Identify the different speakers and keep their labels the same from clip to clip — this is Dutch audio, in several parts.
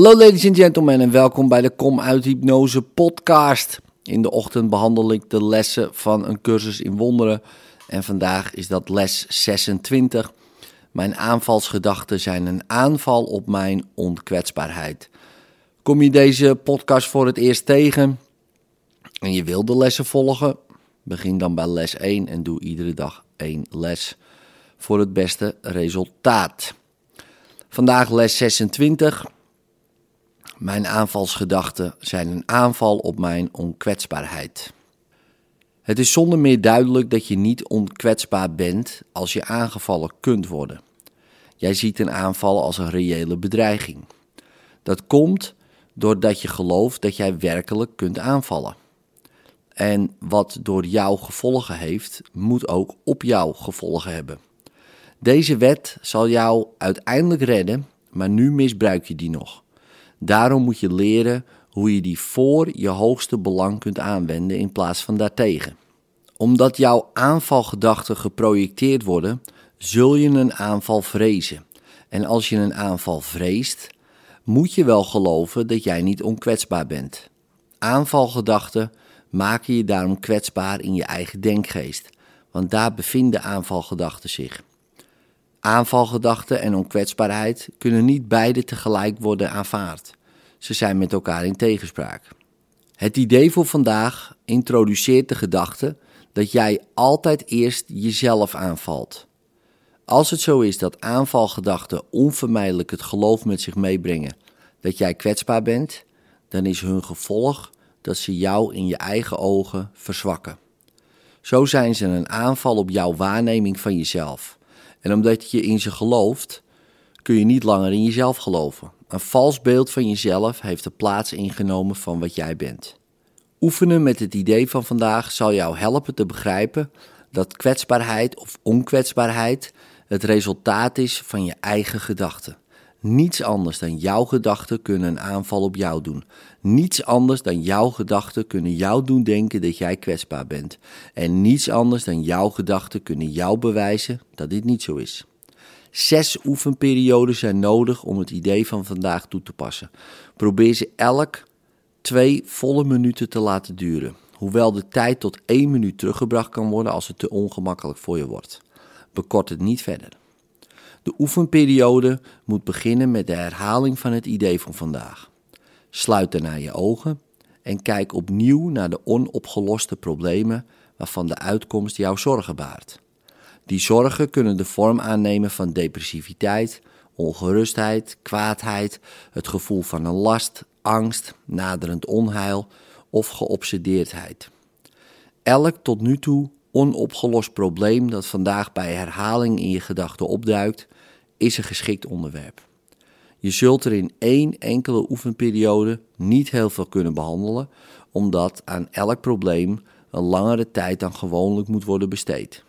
Speaker 1: Hallo ladies and gentlemen en welkom bij de Kom uit Hypnose podcast. In de ochtend behandel ik de lessen van een cursus in wonderen en vandaag is dat les 26. Mijn aanvalsgedachten zijn een aanval op mijn onkwetsbaarheid. Kom je deze podcast voor het eerst tegen en je wil de lessen volgen? Begin dan bij les 1 en doe iedere dag één les voor het beste resultaat. Vandaag les 26. Mijn aanvalsgedachten zijn een aanval op mijn onkwetsbaarheid. Het is zonder meer duidelijk dat je niet onkwetsbaar bent als je aangevallen kunt worden. Jij ziet een aanval als een reële bedreiging. Dat komt doordat je gelooft dat jij werkelijk kunt aanvallen. En wat door jou gevolgen heeft, moet ook op jou gevolgen hebben. Deze wet zal jou uiteindelijk redden, maar nu misbruik je die nog. Daarom moet je leren hoe je die voor je hoogste belang kunt aanwenden in plaats van daartegen. Omdat jouw aanvalgedachten geprojecteerd worden, zul je een aanval vrezen. En als je een aanval vreest, moet je wel geloven dat jij niet onkwetsbaar bent. Aanvalgedachten maken je daarom kwetsbaar in je eigen denkgeest, want daar bevinden aanvalgedachten zich. Aanvalgedachten en onkwetsbaarheid kunnen niet beide tegelijk worden aanvaard. Ze zijn met elkaar in tegenspraak. Het idee voor vandaag introduceert de gedachte dat jij altijd eerst jezelf aanvalt. Als het zo is dat aanvalgedachten onvermijdelijk het geloof met zich meebrengen dat jij kwetsbaar bent, dan is hun gevolg dat ze jou in je eigen ogen verzwakken. Zo zijn ze een aanval op jouw waarneming van jezelf. En omdat je in ze gelooft, kun je niet langer in jezelf geloven. Een vals beeld van jezelf heeft de plaats ingenomen van wat jij bent. Oefenen met het idee van vandaag zal jou helpen te begrijpen dat kwetsbaarheid of onkwetsbaarheid het resultaat is van je eigen gedachten. Niets anders dan jouw gedachten kunnen een aanval op jou doen. Niets anders dan jouw gedachten kunnen jou doen denken dat jij kwetsbaar bent. En niets anders dan jouw gedachten kunnen jou bewijzen dat dit niet zo is. Zes oefenperioden zijn nodig om het idee van vandaag toe te passen. Probeer ze elk twee volle minuten te laten duren. Hoewel de tijd tot één minuut teruggebracht kan worden als het te ongemakkelijk voor je wordt. Bekort het niet verder. De oefenperiode moet beginnen met de herhaling van het idee van vandaag. Sluit daarna je ogen en kijk opnieuw naar de onopgeloste problemen waarvan de uitkomst jouw zorgen baart. Die zorgen kunnen de vorm aannemen van depressiviteit, ongerustheid, kwaadheid, het gevoel van een last, angst, naderend onheil of geobsedeerdheid. Elk tot nu toe onopgelost probleem dat vandaag bij herhaling in je gedachten opduikt, is een geschikt onderwerp. Je zult er in één enkele oefenperiode niet heel veel kunnen behandelen, omdat aan elk probleem een langere tijd dan gewoonlijk moet worden besteed.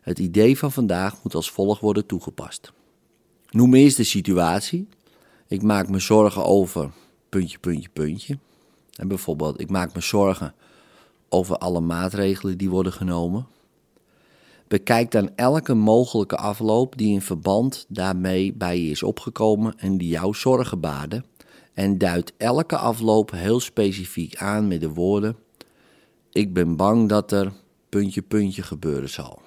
Speaker 1: Het idee van vandaag moet als volgt worden toegepast. Noem eerst de situatie. Ik maak me zorgen over puntje, puntje, puntje. En bijvoorbeeld, ik maak me zorgen over alle maatregelen die worden genomen. Bekijk dan elke mogelijke afloop die in verband daarmee bij je is opgekomen en die jou zorgen baarde. En duid elke afloop heel specifiek aan met de woorden: Ik ben bang dat er puntje, puntje gebeuren zal.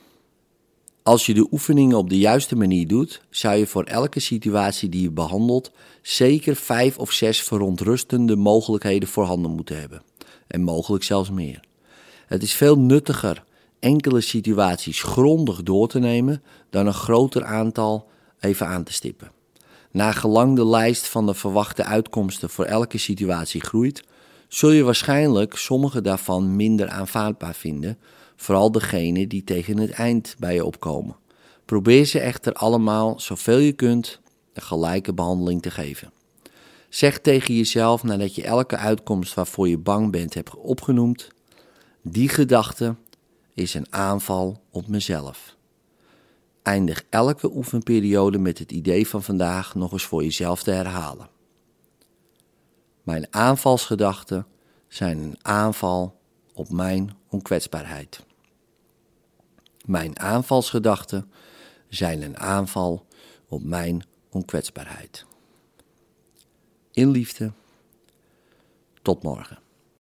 Speaker 1: Als je de oefeningen op de juiste manier doet, zou je voor elke situatie die je behandelt zeker vijf of zes verontrustende mogelijkheden voorhanden moeten hebben. En mogelijk zelfs meer. Het is veel nuttiger enkele situaties grondig door te nemen dan een groter aantal even aan te stippen. Na gelang de lijst van de verwachte uitkomsten voor elke situatie groeit, zul je waarschijnlijk sommige daarvan minder aanvaardbaar vinden, vooral degene die tegen het eind bij je opkomen. Probeer ze echter allemaal zoveel je kunt de gelijke behandeling te geven. Zeg tegen jezelf nadat je elke uitkomst waarvoor je bang bent hebt opgenoemd: die gedachte is een aanval op mezelf. Eindig elke oefenperiode met het idee van vandaag nog eens voor jezelf te herhalen. Mijn aanvalsgedachten zijn een aanval op mijn onkwetsbaarheid. Mijn aanvalsgedachten zijn een aanval op mijn onkwetsbaarheid. in liefde. Tot morgen.